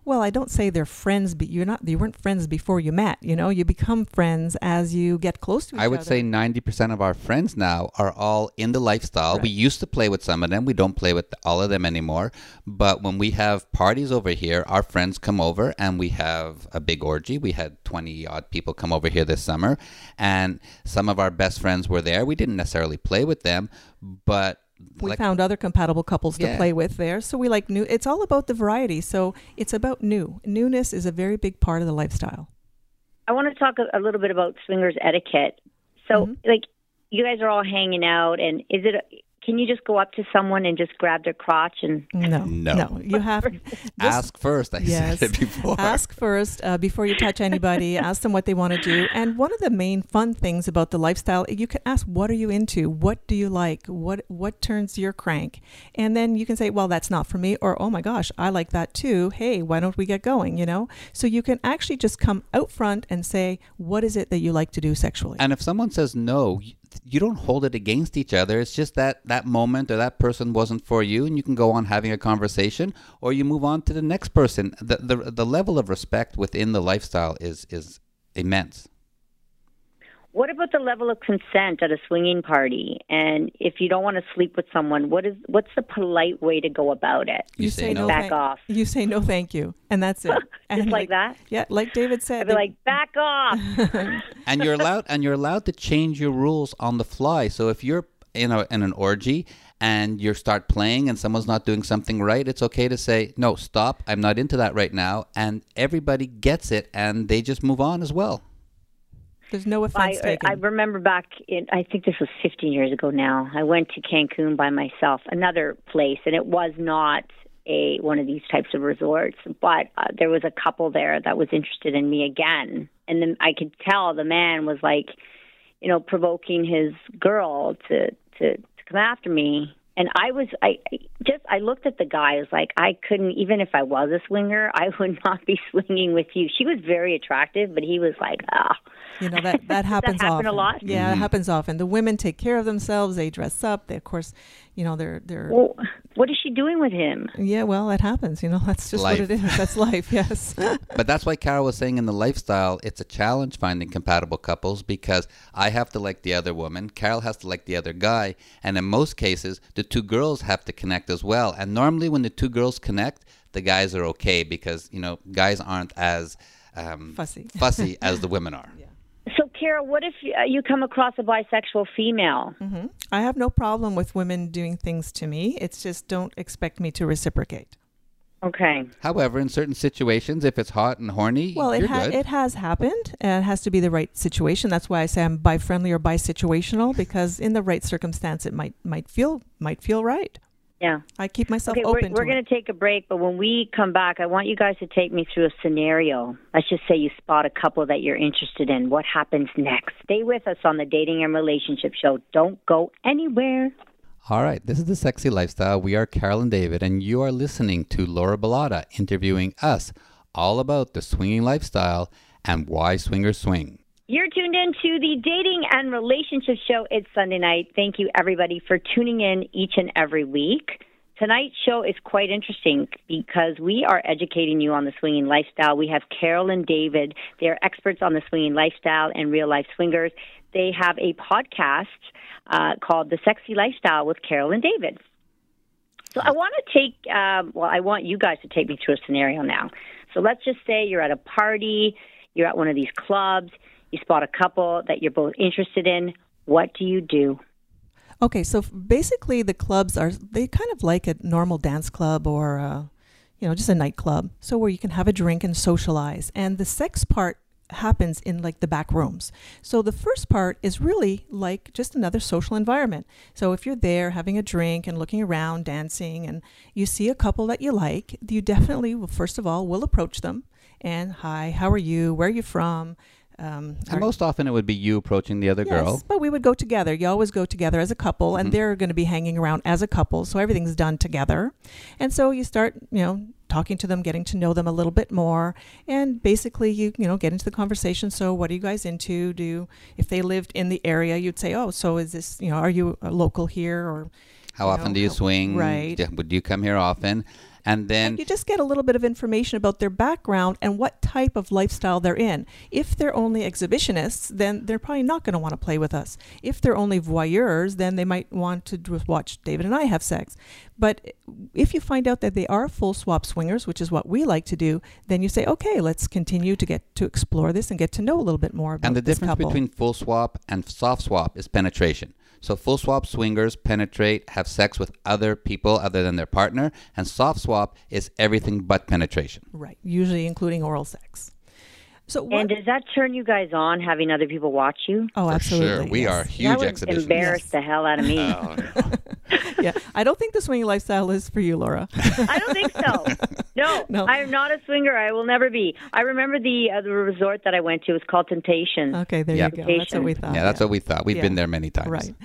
[SPEAKER 1] Well, I don't say they're friends, but you're not. You weren't friends before you met. You know, you become friends as you get close to each other.
[SPEAKER 2] I would
[SPEAKER 1] other.
[SPEAKER 2] say 90% of our friends now are all in the lifestyle. We used to play with some of them. We don't play with all of them anymore. But when we have parties over here, our friends come over and we have a big orgy. We had 20 odd people come over here this summer. And some of our best friends were there. We didn't necessarily play with them, but.
[SPEAKER 1] We
[SPEAKER 2] like-
[SPEAKER 1] found other compatible couples to
[SPEAKER 2] Yeah.
[SPEAKER 1] play with there. So we like new. It's all about the variety. So it's about new. Newness is a very big part of the lifestyle.
[SPEAKER 3] I want to talk a, a little bit about swingers etiquette. So,
[SPEAKER 1] Mm-hmm.
[SPEAKER 3] like, you guys are all hanging out, and is it? Can you just go up to someone and just grab their crotch and?
[SPEAKER 1] No,
[SPEAKER 2] No. no.
[SPEAKER 1] You have
[SPEAKER 2] ask first. I
[SPEAKER 1] Yes.
[SPEAKER 2] said it before.
[SPEAKER 1] Ask first uh, before you touch anybody. ask them what they want to do. And one of the main fun things about the lifestyle, you can ask, "What are you into? What do you like? What what turns your crank?" And then you can say, "Well, that's not for me," or "Oh my gosh, I like that too. Hey, why don't we get going?" You know. So you can actually just come out front and say, "What is it that you like to do sexually?"
[SPEAKER 2] And if someone says no, you, don't hold it against each other. It's just that that moment or that person wasn't for you, and you can go on having a conversation, or you move on to the next person. The the, the level of respect within the lifestyle is is immense.
[SPEAKER 3] What about the level of consent at a swinging party? And if you don't want to sleep with someone, what is what's the polite way to go about it?
[SPEAKER 2] You, say, no.
[SPEAKER 3] Back
[SPEAKER 1] thank-
[SPEAKER 3] off.
[SPEAKER 1] You say no, thank you, and that's it. And
[SPEAKER 3] like that?
[SPEAKER 1] Yeah, like David said.
[SPEAKER 3] I'd be
[SPEAKER 1] they-
[SPEAKER 3] like, back off.
[SPEAKER 2] and you're allowed and you're allowed to change your rules on the fly. So if you're in a in an orgy and you start playing and someone's not doing something right, it's okay to say no, stop. I'm not into that right now, and everybody gets it, and they just move on as well.
[SPEAKER 1] There's no
[SPEAKER 3] I,
[SPEAKER 1] offense taken.
[SPEAKER 3] I remember back in, I think this was 15 years ago now. I went to Cancun by myself, another place, and it was not a one of these types of resorts, but uh, there was a couple there that was interested in me again, and then I could tell the man was like, you know, provoking his girl to to, to come after me. And I was, I I just, I looked at the guy. I was like, I couldn't, even if I was a swinger, I would not be swinging with you. She was very attractive, but he was like, ah.
[SPEAKER 1] You know that that happens
[SPEAKER 3] happen
[SPEAKER 1] often.
[SPEAKER 3] a lot?
[SPEAKER 1] Yeah, it happens often. The women take care of themselves. They dress up. They, of course, you know, they're they're.
[SPEAKER 3] Well, what is she doing with him?
[SPEAKER 1] yeah, well, it happens. You know, that's just
[SPEAKER 2] Life.
[SPEAKER 1] what it is. That's life. Yes.
[SPEAKER 2] But that's why Carol was saying in the lifestyle, it's a challenge finding compatible couples because I have to like the other woman, Carol has to like the other guy, and in most cases, the two girls have to connect as well. And normally, when the two girls connect, the guys are okay because you know guys aren't as um,
[SPEAKER 1] Fussy.
[SPEAKER 2] fussy as the women are.
[SPEAKER 3] So, Kara, what if uh, you come across a bisexual female?
[SPEAKER 1] I have no problem with women doing things to me. It's just don't expect me to reciprocate.
[SPEAKER 3] Okay.
[SPEAKER 2] However, in certain situations, if it's hot and horny,
[SPEAKER 1] Well, it
[SPEAKER 2] you're
[SPEAKER 1] ha-
[SPEAKER 2] good.
[SPEAKER 1] it has happened. And it has to be the right situation. That's why I say I'm bi friendly or bi situational because in the right circumstance, it might might feel might feel right.
[SPEAKER 3] Yeah.
[SPEAKER 1] I keep myself
[SPEAKER 3] Okay, we're, we're going to take a break, but when we come back, I want you guys to take me through a scenario. Let's just say you spot a couple that you're interested in. What happens next? Stay with us on the Dating and Relationship Show. Don't go anywhere.
[SPEAKER 2] All right, this is the Sexy Lifestyle. We are Carol and David, and you are listening to Laura Bilotta interviewing us all about the swinging lifestyle and why swingers swing.
[SPEAKER 3] You're tuned in to the Dating and Relationship Show. It's Sunday night. Thank you, everybody, for tuning in each and every week. Tonight's show is quite interesting because we are educating you on the swinging lifestyle. We have Carol and David. They are experts on the swinging lifestyle and real life swingers. They have a podcast uh, called The Sexy Lifestyle with Carolyn David. So I want to take, um, well, I want you guys to take me through a scenario now. So let's just say you're at a party, you're at one of these clubs, you spot a couple that you're both interested in. What do you do?
[SPEAKER 1] Okay, so basically the clubs are they kind of like a normal dance club or uh, you know just a nightclub, so where you can have a drink and socialize. And the sex part happens in like the back rooms. So the first part is really like just another social environment. So if you're there having a drink and looking around, dancing, and you see a couple that you like, you definitely will first of all will approach them and hi, how are you? Where are you from? Um,
[SPEAKER 2] And most often it would be you approaching the other girl.
[SPEAKER 1] Yes, but we would go together. You always go together as a couple, and they're going to be hanging around as a couple, so everything's done together. And so you start, you know, talking to them, getting to know them a little bit more, and basically you, you know, get into the conversation. So, what are you guys into? Do you, if they lived in the area, you'd say, oh, so is this, you know, are you a local here or
[SPEAKER 2] How often
[SPEAKER 1] know,
[SPEAKER 2] do you
[SPEAKER 1] how-
[SPEAKER 2] swing?
[SPEAKER 1] Right.
[SPEAKER 2] Would you come here often? And then
[SPEAKER 1] you just get a little bit of information about their background and what type of lifestyle they're in. If they're only exhibitionists, then they're probably not going to want to play with us. If they're only voyeurs, then they might want to just watch David and I have sex. But if you find out that they are full swap swingers, which is what we like to do, then you say, okay, let's continue to get to explore this and get to know a little bit more about
[SPEAKER 2] And the difference
[SPEAKER 1] couple.
[SPEAKER 2] between full swap and soft swap is penetration. So full swap swingers penetrate, have sex with other people other than their partner, and soft swap is everything but penetration.
[SPEAKER 1] right, usually including oral sex. So what?
[SPEAKER 3] And does that turn you guys on having other people watch you?
[SPEAKER 1] oh,
[SPEAKER 2] For
[SPEAKER 1] absolutely.
[SPEAKER 2] sure, we
[SPEAKER 1] yes.
[SPEAKER 2] are
[SPEAKER 3] that
[SPEAKER 2] huge
[SPEAKER 3] would
[SPEAKER 2] exhibitionists.
[SPEAKER 3] embarrass
[SPEAKER 1] Yes.
[SPEAKER 3] the hell out of me.
[SPEAKER 1] yeah, I don't think the swinging lifestyle is for you, Laura.
[SPEAKER 3] I don't think so. No,
[SPEAKER 1] No.
[SPEAKER 3] I am not a swinger. I will never be. I remember the uh, the resort that I went to. It was called Temptation.
[SPEAKER 1] Okay, there
[SPEAKER 2] Yeah.
[SPEAKER 1] you go. That's what we thought.
[SPEAKER 2] yeah, that's what we thought. We've
[SPEAKER 1] Yeah.
[SPEAKER 2] been there many times.
[SPEAKER 1] Right.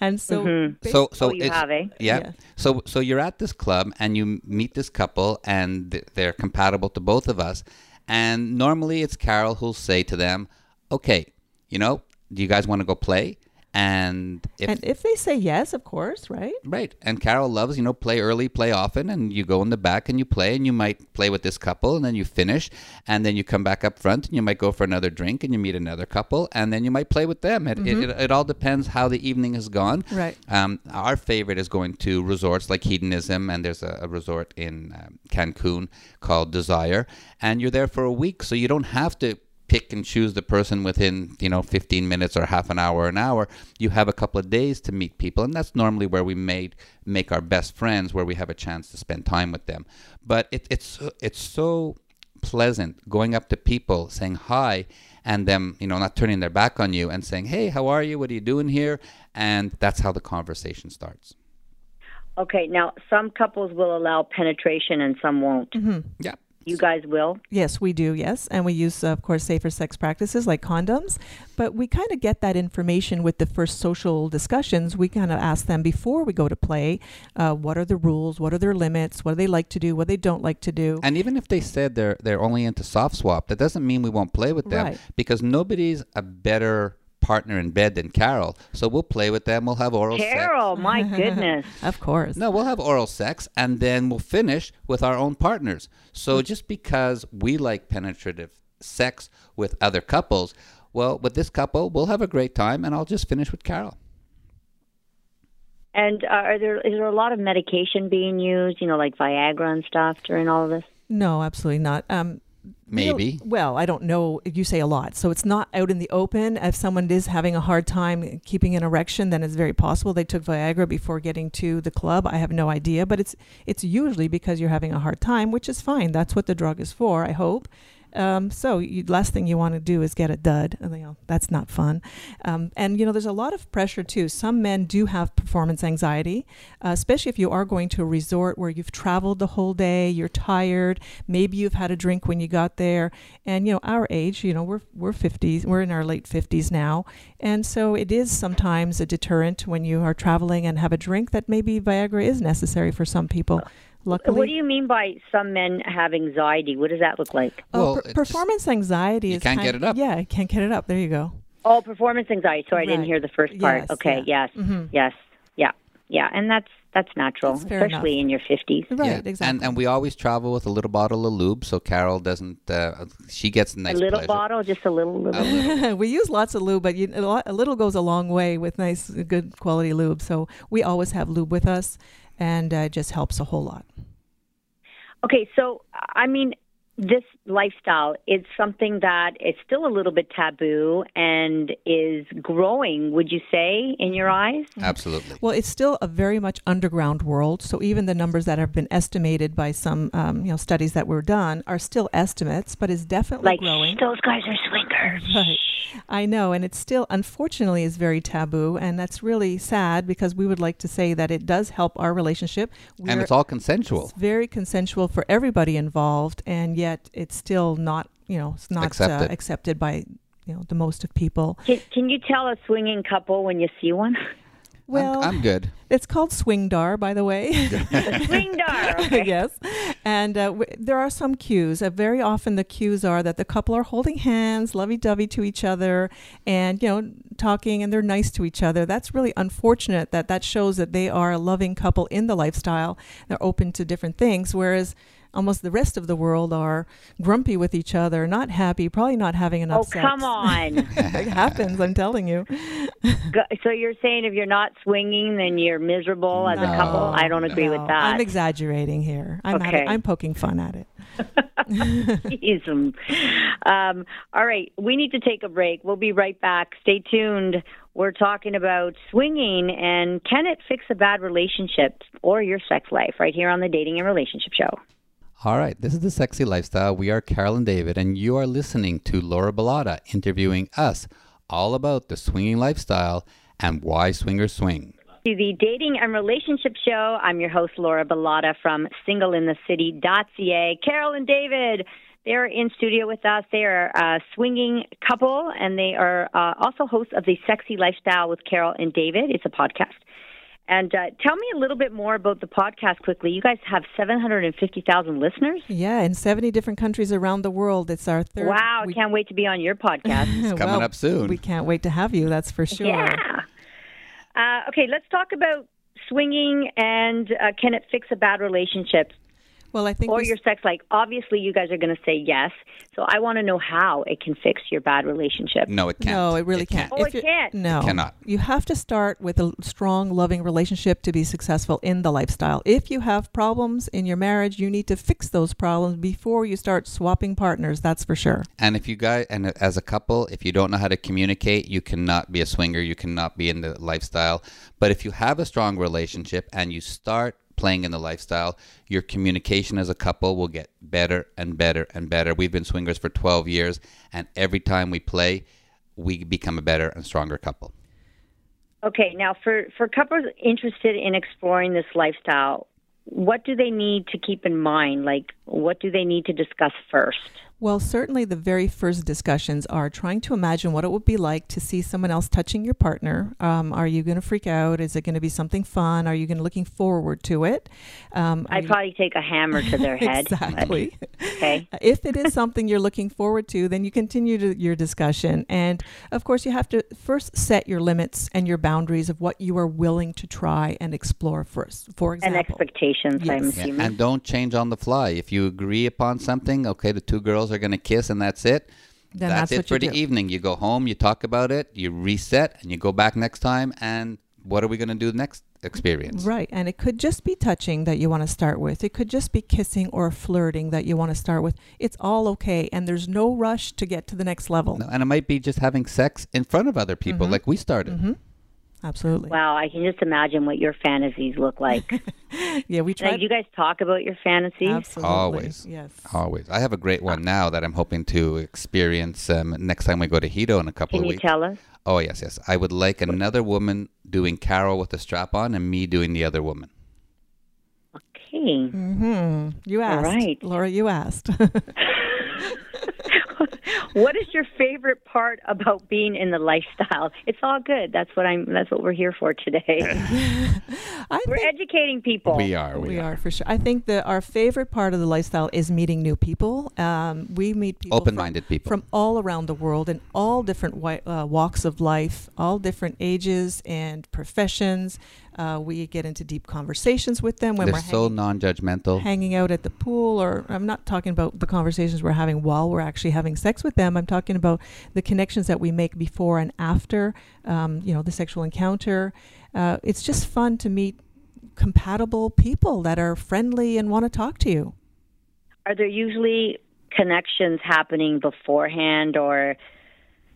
[SPEAKER 1] And so,
[SPEAKER 3] Mhm.
[SPEAKER 2] So, so
[SPEAKER 3] Oh, you
[SPEAKER 2] it's,
[SPEAKER 3] have, eh?
[SPEAKER 2] Yeah.
[SPEAKER 1] Yeah.
[SPEAKER 2] So, so you're at this club and you meet this couple, and they're compatible to both of us. And normally, it's Carol who'll say to them, "Okay, you know, do you guys want to go play?" And if
[SPEAKER 1] and if they say yes, of course, right?
[SPEAKER 2] Right. And Carol loves, you know, play early, play often, and you go in the back and you play, and you might play with this couple, and then you finish, and then you come back up front, and you might go for another drink, and you meet another couple, and then you might play with them. It, it, it, it all depends how the evening has gone.
[SPEAKER 1] Right.
[SPEAKER 2] Um, our favorite is going to resorts like Hedonism, and there's a, a resort in um, Cancun called Desire, and you're there for a week, so you don't have to pick and choose the person within you know 15 minutes or half an hour or an hour you have a couple of days to meet people. And that's normally where we made make our best friends where we have a chance to spend time with them. But it, it's it's so pleasant going up to people saying hi and them you know not turning their back on you and saying hey how are you? What are you doing here? And that's how the conversation starts.
[SPEAKER 3] Okay, now some couples will allow penetration and some won't.
[SPEAKER 1] Mm-hmm.
[SPEAKER 2] yeah
[SPEAKER 3] You guys will?
[SPEAKER 1] Yes, we do. Yes, and we use, of course, safer sex practices like condoms. But we kind of get that information with the first social discussions. We kind of ask them before we go to play, uh, what are the rules, what are their limits, what do they like to do, what they don't like to do.
[SPEAKER 2] And even if they said they're they're only into soft swap, that doesn't mean we won't play with them
[SPEAKER 1] Right.
[SPEAKER 2] because nobody's a better partner in bed than Carol. So we'll play with them. We'll have oral sex.
[SPEAKER 3] Carol, my goodness.
[SPEAKER 1] Of course.
[SPEAKER 2] No, we'll have oral sex and then we'll finish with our own partners. So just because we like penetrative sex with other couples, well, with this couple, we'll have a great time and I'll just finish with Carol.
[SPEAKER 3] And uh, are there is there a lot of medication being used? You know, like Viagra and stuff during all of this.
[SPEAKER 1] No, absolutely not. Um,
[SPEAKER 2] Maybe.
[SPEAKER 1] Well, well, I don't know. You say a lot, so it's not out in the open. If someone is having a hard time keeping an erection, then it's very possible they took Viagra before getting to the club. I have no idea, but it's it's usually because you're having a hard time, which is fine. That's what the drug is for. I hope. Um, so you, last thing you want to do is get a dud. You know, that's not fun. Um, and you know, there's a lot of pressure too. Some men do have performance anxiety, uh, especially if you are going to a resort where you've traveled the whole day, you're tired, maybe you've had a drink when you got there, and you know, our age, you know, we're we're 50s, we're in our late 50s now, and so it is sometimes a deterrent when you are traveling and have a drink that maybe Viagra is necessary for some people. Luckily,
[SPEAKER 3] What do you mean by some men have anxiety? What does that look like?
[SPEAKER 1] Oh,
[SPEAKER 2] Well,
[SPEAKER 1] per- performance anxiety
[SPEAKER 2] you
[SPEAKER 1] is
[SPEAKER 2] can't
[SPEAKER 1] kind-
[SPEAKER 2] get it up.
[SPEAKER 1] Yeah, I can't get it up. There you go.
[SPEAKER 3] Oh, performance anxiety. Sorry, I didn't hear the first part.
[SPEAKER 1] Yes,
[SPEAKER 3] okay,
[SPEAKER 1] yeah.
[SPEAKER 3] yes,
[SPEAKER 1] Mhm.
[SPEAKER 3] yes, yeah, yeah, and that's that's natural,
[SPEAKER 1] That's fair
[SPEAKER 3] especially
[SPEAKER 1] enough.
[SPEAKER 3] in your fifties.
[SPEAKER 1] Right,
[SPEAKER 2] Yeah.
[SPEAKER 1] exactly.
[SPEAKER 2] And and we always travel with a little bottle of lube so Carol doesn't uh, she gets a
[SPEAKER 3] A
[SPEAKER 2] nice
[SPEAKER 3] little
[SPEAKER 2] pleasure.
[SPEAKER 3] bottle, just a little, little.
[SPEAKER 2] A little.
[SPEAKER 1] we use lots of lube, but you, a, lot, a little goes a long way with nice, good quality lube. So we always have lube with us, and uh, just helps a whole lot.
[SPEAKER 3] Okay, so I mean, this lifestyle is something that is still a little bit taboo and is growing. Would you say, in your eyes?
[SPEAKER 2] Absolutely.
[SPEAKER 1] Well, it's still a very much underground world. So even the numbers that have been estimated by some, um, you know, studies that were done are still estimates, but it's definitely
[SPEAKER 3] Like
[SPEAKER 1] growing.
[SPEAKER 3] those guys are swingers.
[SPEAKER 1] Right. I know, and it's still, unfortunately, is very taboo, and that's really sad because we would like to say that it does help our relationship.
[SPEAKER 2] and
[SPEAKER 1] We're-
[SPEAKER 2] it's all consensual.
[SPEAKER 1] It's very consensual for everybody involved, and yet it's still not, you know, it's not
[SPEAKER 2] Accepted.
[SPEAKER 1] Uh, accepted by, you know, the most of people.
[SPEAKER 3] Can, can you tell a swinging couple when you see one?
[SPEAKER 1] Well,
[SPEAKER 2] I'm, I'm good.
[SPEAKER 1] it's called swingdar, by the way.
[SPEAKER 3] Swingdar. Okay.
[SPEAKER 1] yes, and uh, w- there are some cues. Uh, very often, the cues are that the couple are holding hands, lovey-dovey to each other, and you know, talking, and they're nice to each other. That's really unfortunate. That that shows that they are a loving couple in the lifestyle. They're open to different things, whereas. Almost the rest of the world are grumpy with each other, not happy, probably not having enough
[SPEAKER 3] Oh,
[SPEAKER 1] sex.
[SPEAKER 3] come on.
[SPEAKER 1] it happens, I'm telling you.
[SPEAKER 3] So you're saying if you're not swinging, then you're miserable as a couple? I don't agree with that.
[SPEAKER 1] I'm exaggerating here. I'm
[SPEAKER 3] Okay.
[SPEAKER 1] I'm poking fun at it.
[SPEAKER 3] Jeez. Um, all right, we need to take a break. We'll be right back. Stay tuned. We're talking about swinging and can it fix a bad relationship or your sex life right here on the Dating and Relationship Show.
[SPEAKER 2] All right, this is the Sexy Lifestyle. We are Carol and David, and you are listening to Laura Bilotta interviewing us all about the swinging lifestyle and why swingers swing.
[SPEAKER 3] To the Dating and Relationship Show, I'm your host, Laura Bilotta from singleinthecity.ca. Carol and David, they're in studio with us. They are a swinging couple, and they are uh, also hosts of the Sexy Lifestyle with Carol and David. It's a podcast. And uh, tell me a little bit more about the podcast quickly. You guys have 750,000 listeners.
[SPEAKER 1] Yeah, in 70 different countries around the world. It's our third.
[SPEAKER 3] Wow,
[SPEAKER 1] we-
[SPEAKER 3] can't wait to be on your podcast.
[SPEAKER 2] It's coming
[SPEAKER 1] well,
[SPEAKER 2] up soon.
[SPEAKER 1] We can't wait to have you, that's for sure.
[SPEAKER 3] Yeah. Uh, okay, let's talk about swinging and uh, can it fix a bad relationship
[SPEAKER 1] Well, I think
[SPEAKER 3] or
[SPEAKER 1] we,
[SPEAKER 3] your sex like Obviously, you guys are going to say yes. So I want to know how it can fix your bad relationship.
[SPEAKER 2] no, it can't.
[SPEAKER 1] No, it really can't.
[SPEAKER 3] Oh, it
[SPEAKER 1] you-
[SPEAKER 3] can't?
[SPEAKER 1] No,
[SPEAKER 2] cannot.
[SPEAKER 1] You have to start with a strong, loving relationship to be successful in the lifestyle. If you have problems in your marriage, you need to fix those problems before you start swapping partners. That's for sure.
[SPEAKER 2] And if you guys, and as a couple, if you don't know how to communicate, you cannot be a swinger. You cannot be in the lifestyle. But if you have a strong relationship and you start playing in the lifestyle, your communication as a couple will get better and better and better. We've been swingers for 12 years, and every time we play, we become a better and stronger couple.
[SPEAKER 3] Okay, now for for couples interested in exploring this lifestyle, what do they need to keep in mind? Like, what do they need to discuss first?
[SPEAKER 1] Well, certainly the very first discussions are trying to imagine what it would be like to see someone else touching your partner. Um, are you going to freak out? Is it going to be something fun? Are you going to looking forward to it? Um,
[SPEAKER 3] I'd probably take a hammer to their head.
[SPEAKER 1] exactly.
[SPEAKER 3] okay.
[SPEAKER 1] If it is something you're looking forward to, then you continue to your discussion. And of course, you have to first set your limits and your boundaries of what you are willing to try and explore first. For example,
[SPEAKER 3] And
[SPEAKER 1] example,
[SPEAKER 3] expectations, I'm
[SPEAKER 1] Yes.
[SPEAKER 2] Yeah, and don't change on the fly. If you agree upon something, okay, the two girls are going to kiss and that's it.
[SPEAKER 1] Then
[SPEAKER 2] that's,
[SPEAKER 1] that's
[SPEAKER 2] it for the
[SPEAKER 1] do.
[SPEAKER 2] evening. You go home, you talk about it, you reset, and you go back next time. And what are we going to do next experience?
[SPEAKER 1] Right. And it could just be touching that you want to start with. It could just be kissing or flirting that you want to start with. It's all okay. And there's no rush to get to the next level.
[SPEAKER 2] No, and it might be just having sex in front of other people, like we started.
[SPEAKER 1] hmm Absolutely.
[SPEAKER 3] Wow, I can just imagine what your fantasies look like.
[SPEAKER 1] Yeah, we
[SPEAKER 3] now,
[SPEAKER 1] tried.
[SPEAKER 3] do you guys talk about your fantasies?
[SPEAKER 1] Absolutely.
[SPEAKER 2] Always.
[SPEAKER 1] Yes.
[SPEAKER 2] Always. I have a great one now that I'm hoping to experience um, next time we go to Hedo in a couple
[SPEAKER 3] Can
[SPEAKER 2] of
[SPEAKER 3] you
[SPEAKER 2] weeks.
[SPEAKER 3] tell us?
[SPEAKER 2] Oh, yes, yes. I would like another woman doing Carol with a strap on and me doing the other woman.
[SPEAKER 3] Okay.
[SPEAKER 1] hmm You asked.
[SPEAKER 3] right.
[SPEAKER 1] Laura, you asked.
[SPEAKER 3] what is your favorite part about being in the lifestyle? It's all good. That's what I'm. That's what we're here for today.
[SPEAKER 1] I
[SPEAKER 3] we're
[SPEAKER 1] think
[SPEAKER 3] educating people.
[SPEAKER 2] We are. We,
[SPEAKER 1] we
[SPEAKER 2] are.
[SPEAKER 1] are for sure. I think that our favorite part of the lifestyle is meeting new people. Um, we meet people
[SPEAKER 2] Open-minded people.
[SPEAKER 1] from all around the world in all different wi- uh, walks of life, all different ages and professions. Uh, we get into deep conversations with them when
[SPEAKER 2] They're
[SPEAKER 1] we're
[SPEAKER 2] so
[SPEAKER 1] hanging,
[SPEAKER 2] non-judgmental.
[SPEAKER 1] hanging out at the pool, or I'm not talking about the conversations we're having while we're actually having sex with them. I'm talking about the connections that we make before and after, um, you know, the sexual encounter. Uh, it's just fun to meet compatible people that are friendly and want to talk to you.
[SPEAKER 3] Are there usually connections happening beforehand, or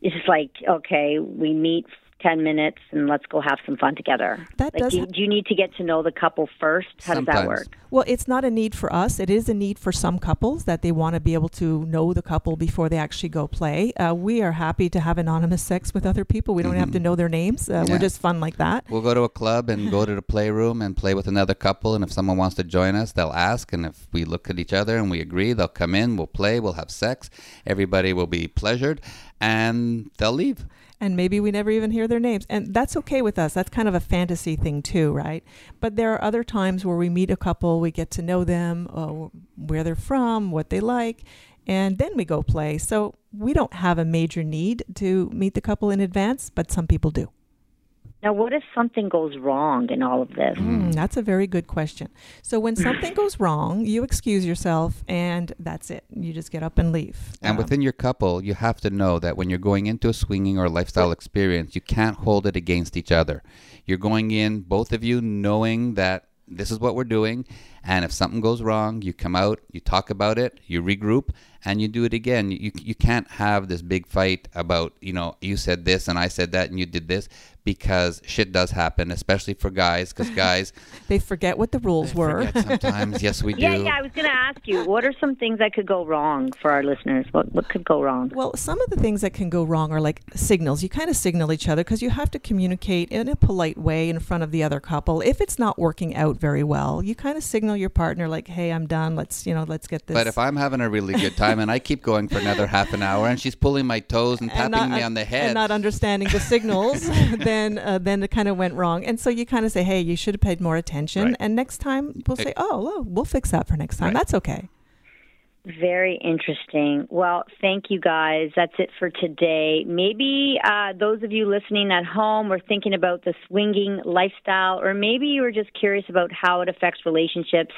[SPEAKER 3] is it like okay, we meet ten minutes and let's go have some fun together?
[SPEAKER 1] That
[SPEAKER 3] Like,
[SPEAKER 1] does
[SPEAKER 3] do, you- do you need to get to know the couple first? How does that work?
[SPEAKER 1] Well, it's not a need for us. It is a need for some couples that they want to be able to know the couple before they actually go play. Uh, we are happy to have anonymous sex with other people. We don't have to know their names. Uh,
[SPEAKER 2] Mm-hmm. Yeah.
[SPEAKER 1] We're just fun like that.
[SPEAKER 2] We'll go to a club and go to the playroom and play with another couple. And if someone wants to join us, they'll ask. And if we look at each other and we agree, they'll come in, we'll play, we'll have sex. Everybody will be pleasured and they'll leave.
[SPEAKER 1] And maybe we never even hear their names. And that's okay with us. That's kind of a fantasy thing too right? But there are other times where we meet a couple we get to know them uh, where they're from what they like and then we go play. So we don't have a major need to meet the couple in advance but some people do
[SPEAKER 3] Now, what if something goes wrong in all of this?
[SPEAKER 1] Mm, that's a very good question. So when something goes wrong, you excuse yourself, and that's it. You just get up and leave.
[SPEAKER 2] And
[SPEAKER 1] Um,
[SPEAKER 2] within your couple, you have to know that when you're going into a swinging or lifestyle experience, you can't hold it against each other. You're going in, both of you, knowing that this is what we're doing. And if something goes wrong, you come out, you talk about it, you regroup, and you do it again. You, you can't have this big fight about, you know, you said this and I said that and you did this because shit does happen, especially for guys, because guys
[SPEAKER 1] they forget what the rules were.
[SPEAKER 2] sometimes. yes, we do.
[SPEAKER 3] Yeah, yeah. I was going to ask you, what are some things that could go wrong for our listeners? What what could go wrong?
[SPEAKER 1] Well, some of the things that can go wrong are like signals. You kind of signal each other because you have to communicate in a polite way in front of the other couple. If it's not working out very well, you kind of signal your partner like, "Hey, I'm done. Let's, you know, let's get this."
[SPEAKER 2] But if I'm having a really good time and I keep going for another half an hour and she's pulling my toes and tapping
[SPEAKER 1] not,
[SPEAKER 2] me on the head,
[SPEAKER 1] and not understanding the signals, then uh, then it kind of went wrong. And so you kind of say, "Hey, you should have paid more attention."
[SPEAKER 2] Right.
[SPEAKER 1] And next time we'll say, "Oh, well, we'll fix that for next time.
[SPEAKER 2] Right.
[SPEAKER 1] That's okay."
[SPEAKER 3] Very interesting. Well, thank you guys. That's it for today. Maybe uh, those of you listening at home were thinking about the swinging lifestyle, or maybe you were just curious about how it affects relationships.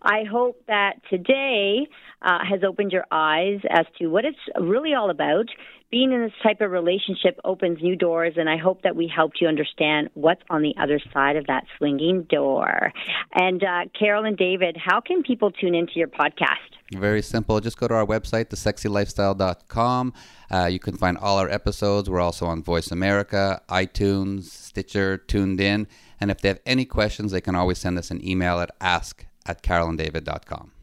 [SPEAKER 3] I hope that today uh, has opened your eyes as to what it's really all about. Being in this type of relationship opens new doors, and I hope that we helped you understand what's on the other side of that swinging door. And uh, Carol and David, how can people tune into your podcast?
[SPEAKER 2] Very simple. Just go to our website, thesexylifestyle.com. Uh, you can find all our episodes. We're also on Voice America, iTunes, Stitcher, TuneIn. And if they have any questions, they can always send us an email at ask at carolanddavid.com.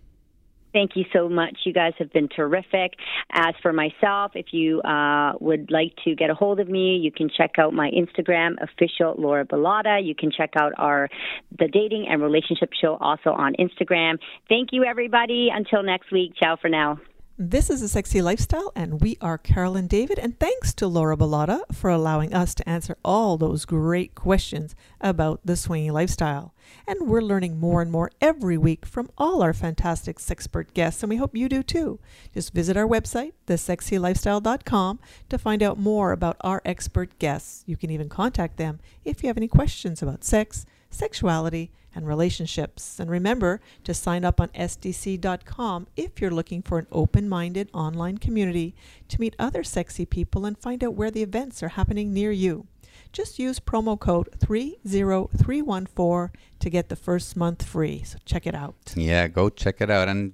[SPEAKER 3] Thank you so much. You guys have been terrific. As for myself, if you uh, would like to get a hold of me, you can check out my Instagram, official Laura Bilotta. You can check out our the dating and relationship show also on Instagram. Thank you, everybody. Until next week. Ciao for now.
[SPEAKER 1] This is a sexy lifestyle, and we are Carolyn David. And thanks to Laura Bilotta for allowing us to answer all those great questions about the swinging lifestyle. And we're learning more and more every week from all our fantastic sexpert guests, and we hope you do too. Just visit our website, thesexylifestyle.com, to find out more about our expert guests. You can even contact them if you have any questions about sex, sexuality, and relationships. And remember to sign up on SDC.com if you're looking for an open minded online community to meet other sexy people and find out where the events are happening near you. Just use promo code 30314 to get the first month free. So check it out.
[SPEAKER 2] Yeah, go check it out and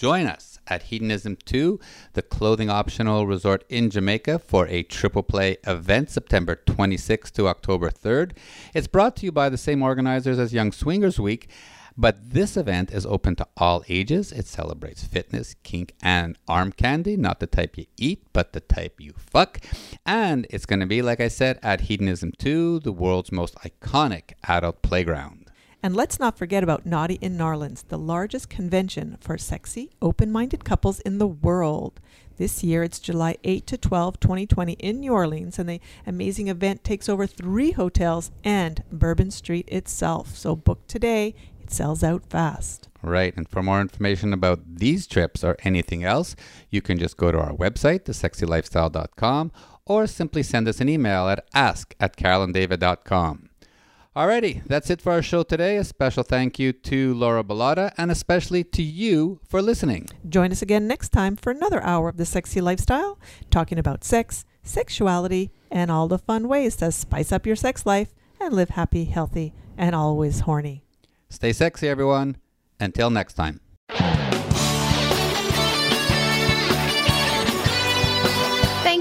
[SPEAKER 2] join us at Hedonism 2, the clothing optional resort in Jamaica, for a triple play event September 26th to October 3rd. It's brought to you by the same organizers as Young Swingers Week. But this event is open to all ages. It celebrates fitness, kink, and arm candy. Not the type you eat, but the type you fuck. And it's going to be, like I said, at Hedonism 2, the world's most iconic adult playground.
[SPEAKER 1] And let's not forget about Naughty in N'awlins, the largest convention for sexy, open minded couples in the world. This year it's July 8 to 12, 2020, in New Orleans, and the amazing event takes over three hotels and Bourbon Street itself. So book today, it sells out fast.
[SPEAKER 2] Right. And for more information about these trips or anything else, you can just go to our website, thesexylifestyle.com, or simply send us an email at ask at carolanddavid.com. Alrighty, that's it for our show today. A special thank you to Laura Bilotta and especially to you for listening.
[SPEAKER 1] Join us again next time for another hour of the sexy lifestyle, talking about sex, sexuality, and all the fun ways to spice up your sex life and live happy, healthy, and always horny.
[SPEAKER 2] Stay sexy, everyone. Until next time.